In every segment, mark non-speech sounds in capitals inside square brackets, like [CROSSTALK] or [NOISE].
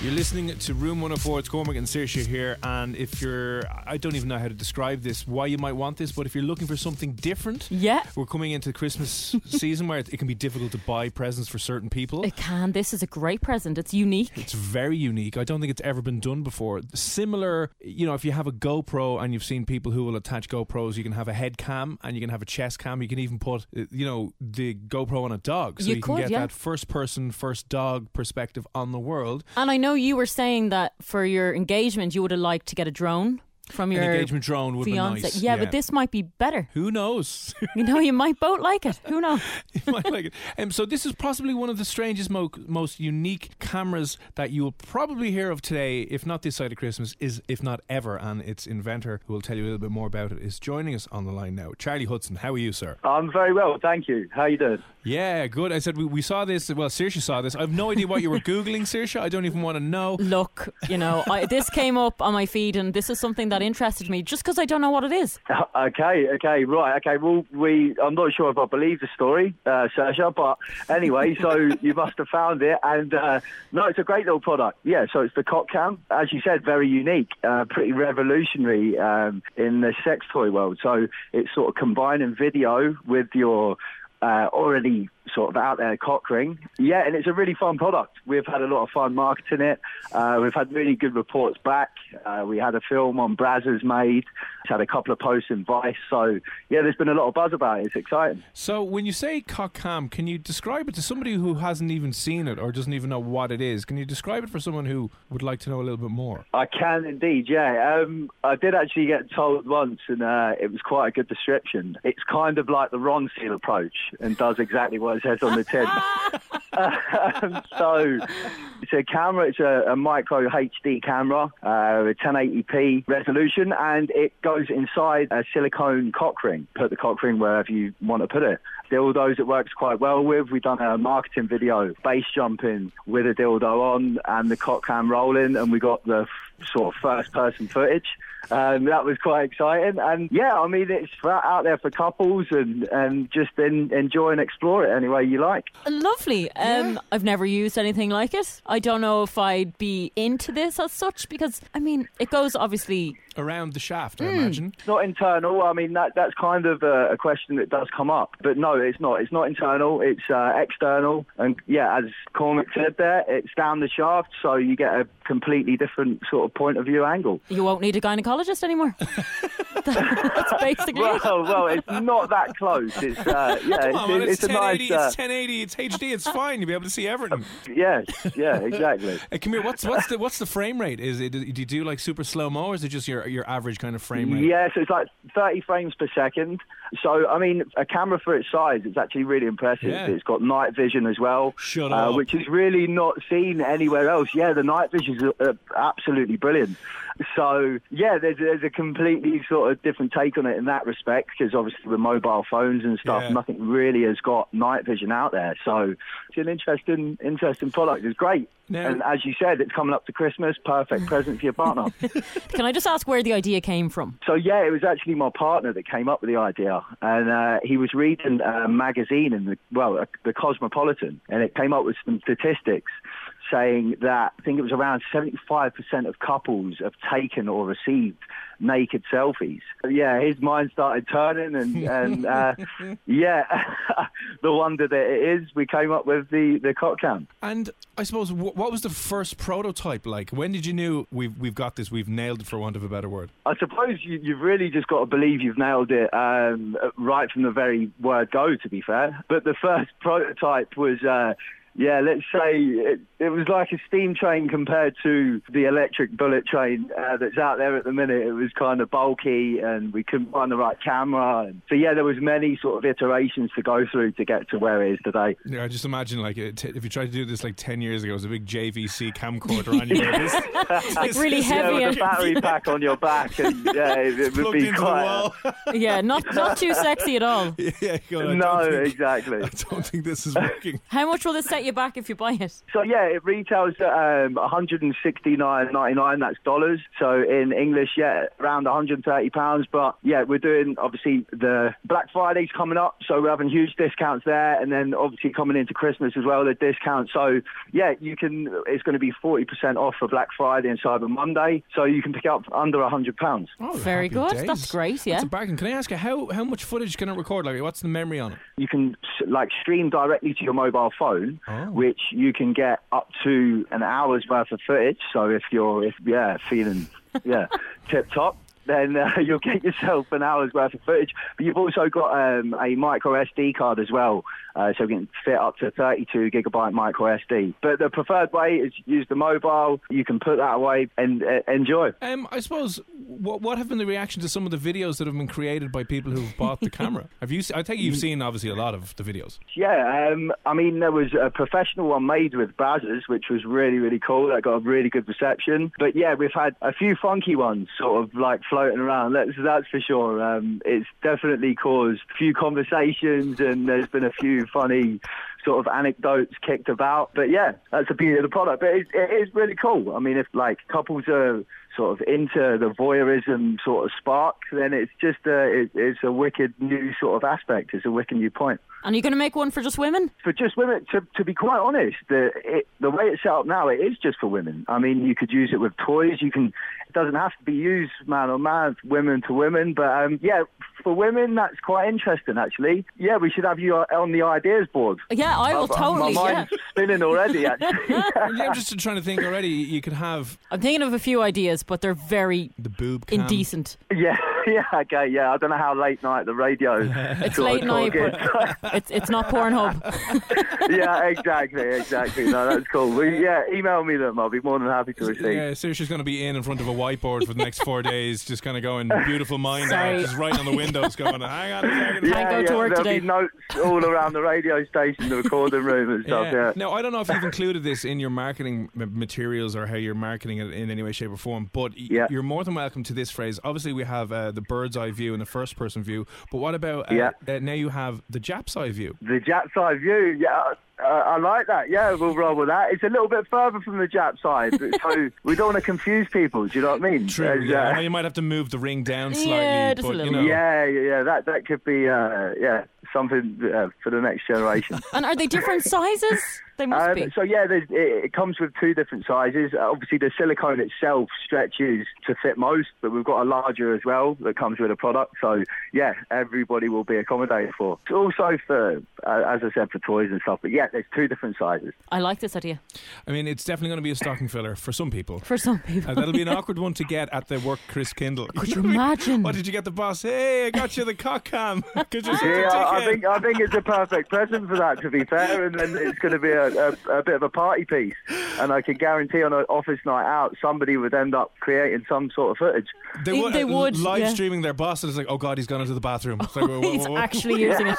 You're listening to Room 104. It's Cormac and Saoirse here. And if you're, I don't even know how to describe this, why you might want this, but if you're looking for something different, Yeah. we're coming into the Christmas [LAUGHS] season where it, it can be difficult to buy presents for certain people. It can. This is a great present. It's unique. It's very unique. I don't think it's ever been done before. Similar, you know, if you have a GoPro and you've seen people who will attach GoPros, you can have a head cam and you can have a chest cam. You can even put, uh, you know, the GoPro on a dog. So You you, can get yeah. that first person, first dog perspective on the world. And I know you were saying that for your engagement, you would have liked to get a drone from An your engagement drone would fiance. be nice. Yeah, but this might be better. Who knows? [LAUGHS] You know, you might both like it. Who knows? [LAUGHS] You might like it. Um, so this is possibly one of the strangest, mo- most unique cameras that you will probably hear of today, if not this side of Christmas, is if not ever. And its inventor, who will tell you a little bit more about it, is joining us on the line now. Charlie Hudson, how are you, sir? I'm very well, thank you. How you doing? Yeah, good. I said we, we saw this. Well, Saoirse saw this. I have no idea what you were googling, Saoirse. I don't even want to know. Look, you know, I, this came up on my feed, and this is something that interested me just because I don't know what it is. [LAUGHS] Okay, okay, right, okay. Well, we, I'm not sure if I believe the story, uh, but anyway, so [LAUGHS] you must have found it, and uh, no, it's a great little product. Yeah, so it's the Cock Cam, as you said, very unique, uh, pretty revolutionary um, in the sex toy world. So it's sort of combining video with your uh, already sort of out there cock ring. Yeah, and it's a really fun product. We've had a lot of fun marketing it. Uh, we've had really good reports back. Uh, we had a film on Brazzers made. It's had a couple of posts in Vice. So yeah, there's been a lot of buzz about it. It's exciting. So when you say cock cam, can you describe it to somebody who hasn't even seen it or doesn't even know what it is? Can you describe it for someone who would like to know a little bit more? I can indeed, yeah. Um, I did actually get told once, and uh, it was quite a good description. It's kind of like the Ronseal approach and does exactly what it says on the [LAUGHS] tin. Um, [LAUGHS] so it's a camera, it's a, a micro HD camera, uh, with 1080p resolution, and it goes inside a silicone cock ring. Put the cock ring wherever you want to put it. Dildos it works quite well with. We've done a marketing video, base jumping with a dildo on and the cock cam rolling, and we got the f- sort of first person footage. Um, that was quite exciting, and yeah, I mean it's out there for couples and and just en- enjoy and explore it any way you like. Lovely. Um, I've never used anything like it. I don't know if I'd be into this as such because, I mean, it goes obviously. Around the shaft, I Hmm. imagine. It's not internal. I mean, that that's kind of a, a question that does come up. But no, it's not. It's not internal. It's uh, external. And yeah, as Cormac said there, it's down the shaft, so you get a completely different sort of point of view angle. You won't need a gynecologist anymore. [LAUGHS] That's basically it. Well, well, it's not that close. It's uh, [LAUGHS] yeah, Come it's, on, man, it's, it's, a 1080, nice. Uh, it's 1080, it's HD, it's fine. You'll be able to see everything. [LAUGHS] yeah, yeah, exactly. Hey, come here. What's what's the what's the frame rate? Is it do you do like super slow mo, or is it just your your average kind of frame rate? Yeah, so it's like 30 frames per second. So, I mean, a camera for its size, it's actually really impressive. Yeah. It's got night vision as well, Shut uh, up. which is really not seen anywhere else. Yeah, the night vision is uh, absolutely brilliant. So, yeah, there's, there's a completely sort of different take on it in that respect because obviously with mobile phones and stuff, Yeah. nothing really has got night vision out there. So, it's an interesting, interesting product. It's great. Now- and as you said, it's coming up to Christmas. Perfect present for your partner. [LAUGHS] Can I just ask where the idea came from? So yeah, it was actually my partner that came up with the idea, and uh, he was reading a magazine in the well, the Cosmopolitan, and it came up with some statistics saying that I think it was around 75% of couples have taken or received naked selfies. Yeah, his mind started turning, and and [LAUGHS] uh, yeah, [LAUGHS] the wonder that it is, we came up with the the cock cam. And I suppose what was the first prototype like? When did you knew we've we've got this? We've nailed it, for want of a better word. I suppose you, you've really just got to believe you've nailed it um, right from the very word go. To be fair, but the first [LAUGHS] prototype was. Uh, yeah, let's say it, it was like a steam train compared to the electric bullet train uh, that's out there at the minute. It was kind of bulky, and we couldn't find the right camera. And so yeah, there was many sort of iterations to go through to get to where it is today. Yeah, I just imagine like if you tried to do this like ten years ago, it was a big JVC camcorder on your [LAUGHS] this, like really this- heavy. Yeah, and- with a battery [LAUGHS] pack on your back, and yeah, it, it would plugged be into quite. the wall. [LAUGHS] yeah, not not too sexy at all. yeah, you go, I no, think, exactly. I don't think this is working. How much will this set you back if you buy it? So yeah, it retails at um, 169.99. That's dollars. So in English, yeah, around 130 pounds. But yeah, we're doing obviously the Black Friday's coming up, so we're having huge discounts there, and then obviously coming into Christmas as well, the discounts. So yeah, you can. It's going to be 40% off for Black Friday and Cyber Monday, so you can pick up under 100 pounds. Oh, Very good. days. That's great, yeah. That's a bargain. Can I ask you how how much footage can it record? Like, what's the memory on it? you can like stream directly to your mobile phone, Oh. Which you can get up to an hour's worth of footage. So if you're if yeah feeling yeah [LAUGHS] tip top. Then uh, [LAUGHS] you'll get yourself an hour's worth of footage. But you've also got um, a micro SD card as well, uh, so you can fit up to 32 gigabyte micro SD. But the preferred way is use the mobile. You can put that away and uh, enjoy. Um, I suppose what what have been the reaction to some of the videos that have been created by people who've bought the [LAUGHS] camera? Have you? I think you've seen obviously a lot of the videos. Yeah, um, I mean, there was a professional one made with Brazzers, which was really, really cool. That got a really good reception. But yeah, we've had a few funky ones sort of like floating around. That's, that's for sure. Um, it's definitely caused a few conversations and there's been a few funny sort of anecdotes kicked about. But yeah, that's the beauty of the product. But it, it is really cool. I mean, if like couples are sort of into the voyeurism sort of spark, then it's just a, it, it's a wicked new sort of aspect. It's a wicked new point. And you're going to make one for just women? for just women. To, to be quite honest, the it, the way it's set up now, it is just for women. I mean, you could use it with toys. You can. It doesn't have to be used man on man, women to women. But um, yeah, for women, that's quite interesting actually. Yeah, we should have you on the ideas board. Yeah, I will My- totally. My Yeah. mind's spinning already. Actually. [LAUGHS] yeah, I'm just trying to think already. You could have I'm thinking of a few ideas, but they're very the boob cam. indecent. yeah, [LAUGHS] yeah, okay, yeah. I don't know how late night the radio. [LAUGHS] It's late night, but it's it's not Pornhub. is. [LAUGHS] yeah, exactly, exactly. No, that's cool. Well, yeah, email me them. I'll be more than happy to receive. Yeah, Saoirse's going to be in in front of a whiteboard for the next four days, just kind of going beautiful mind out, just writing on the windows, going, "Hang on a second. Can't go to work there'll today. be notes all around the radio station, the recording room and stuff. Yeah. Now, I don't know if you've included this in your marketing materials or how you're marketing it in any way, shape, or form, but Yeah. you're more than welcome to this phrase. Obviously, we have uh, the bird's eye view and the first person view, but what about uh, Yeah. uh, now you have the Jap's eye view? The Jap side view, yeah, uh, I like that. Yeah, we'll roll with that. It's a little bit further from the Jap side, so [LAUGHS] we don't want to confuse people. Do you know what I mean? True. There's, Yeah. uh, I know you might have to move the ring down slightly, Yeah, just a but you little. know. yeah, yeah, yeah. That that could be, uh, yeah, something uh, for the next generation. [LAUGHS] And are they different sizes? They must Um, be. so yeah, it, it comes with two different sizes. Uh, obviously, the silicone itself stretches to fit most, but we've got a larger as well that comes with a product. So yeah, everybody will be accommodated for. It's also for, uh, as I said, for toys and stuff. But yeah, there's two different sizes. I like this idea I mean, it's definitely going to be a stocking filler for some people. for some people. Uh, that'll be an [LAUGHS] awkward one to get at the work Kris Kindle. Could you [LAUGHS] imagine? What did you get the boss? Hey, I got you the cock cam. [LAUGHS] Could you Yeah, a I, I ticket? think I think it's a perfect present for that. To be fair, and then it's going to be a, a, a bit of a party piece. And I can guarantee on an office night out, somebody would end up creating some sort of footage. They They- would, they uh, would, live yeah. streaming their boss, and it's like, oh god, he's gone into the bathroom. It's like, [LAUGHS] wha- wha- He's wha- actually [LAUGHS] using it.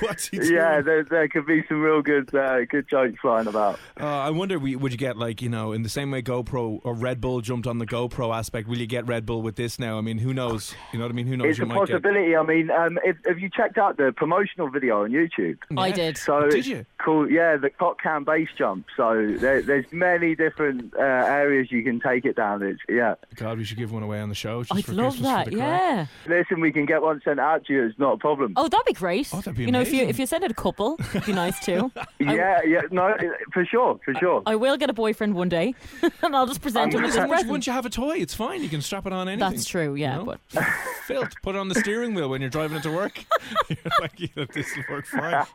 what's he doing? Yeah, there, there could be some real good uh, good jokes flying about. Uh, I wonder, would you get like you know, in the same way GoPro or Red Bull jumped on the GoPro aspect? Will you get Red Bull with this now? I mean, who knows? You know what I mean? Who knows? It's you a might get. possibility. I mean, um, if, have you checked out the promotional video on YouTube? I did. So Did you? Cool. Yeah, the, cock cam base jump. So there, there's many different uh, areas you can take it down. It's yeah. God, we should give one away on the show. Just I'd for love Christmas that. For the crack. Yeah. Listen, we can get one sent out to you. It's not a problem. Oh, that'd be great. Oh, that'd be you know, if you amazing. if you send it a couple, it'd be nice too. [LAUGHS] yeah, yeah, no, for sure, for sure. I will get a boyfriend one day, [LAUGHS] and I'll just present him with Listen, this once, present. once you have a toy, it's fine. You can strap it on anything. That's true, yeah, You know? but [LAUGHS] filth. Put it on the steering wheel when you're driving into work. You're like, yeah, this will work fine.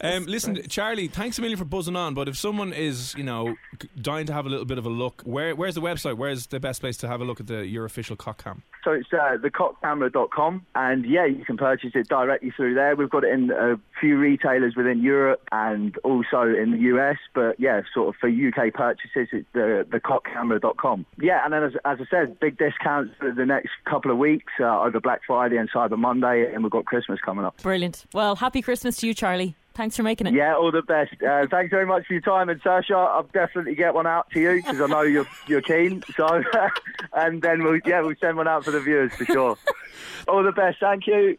Um, listen, Charlie, thanks a million for buzzing on. But if someone is, you know, dying to have a little bit of a look, where where's the website? Where's the best place to have a look at the your official cock cam? So it's uh, thecockcamera.com, and yeah, you can purchase it directly through there. We've got it in a few retailers within Europe and also in the US, but yeah, sort of for UK purchases, it's the thecockcamera.com. Yeah, and then as, as I said, big discounts for the next couple of weeks uh, over Black Friday and Cyber Monday, and we've got Christmas coming up. brilliant. Well, happy Christmas to you, Charlie. Thanks for making it. Yeah, all the best. Uh, thanks very much for your time, and Saoirse, I'll definitely get one out to you because I know you're you're keen. So, [LAUGHS] and then we'll yeah we'll send one out for the viewers for sure. [LAUGHS] all the best. Thank you.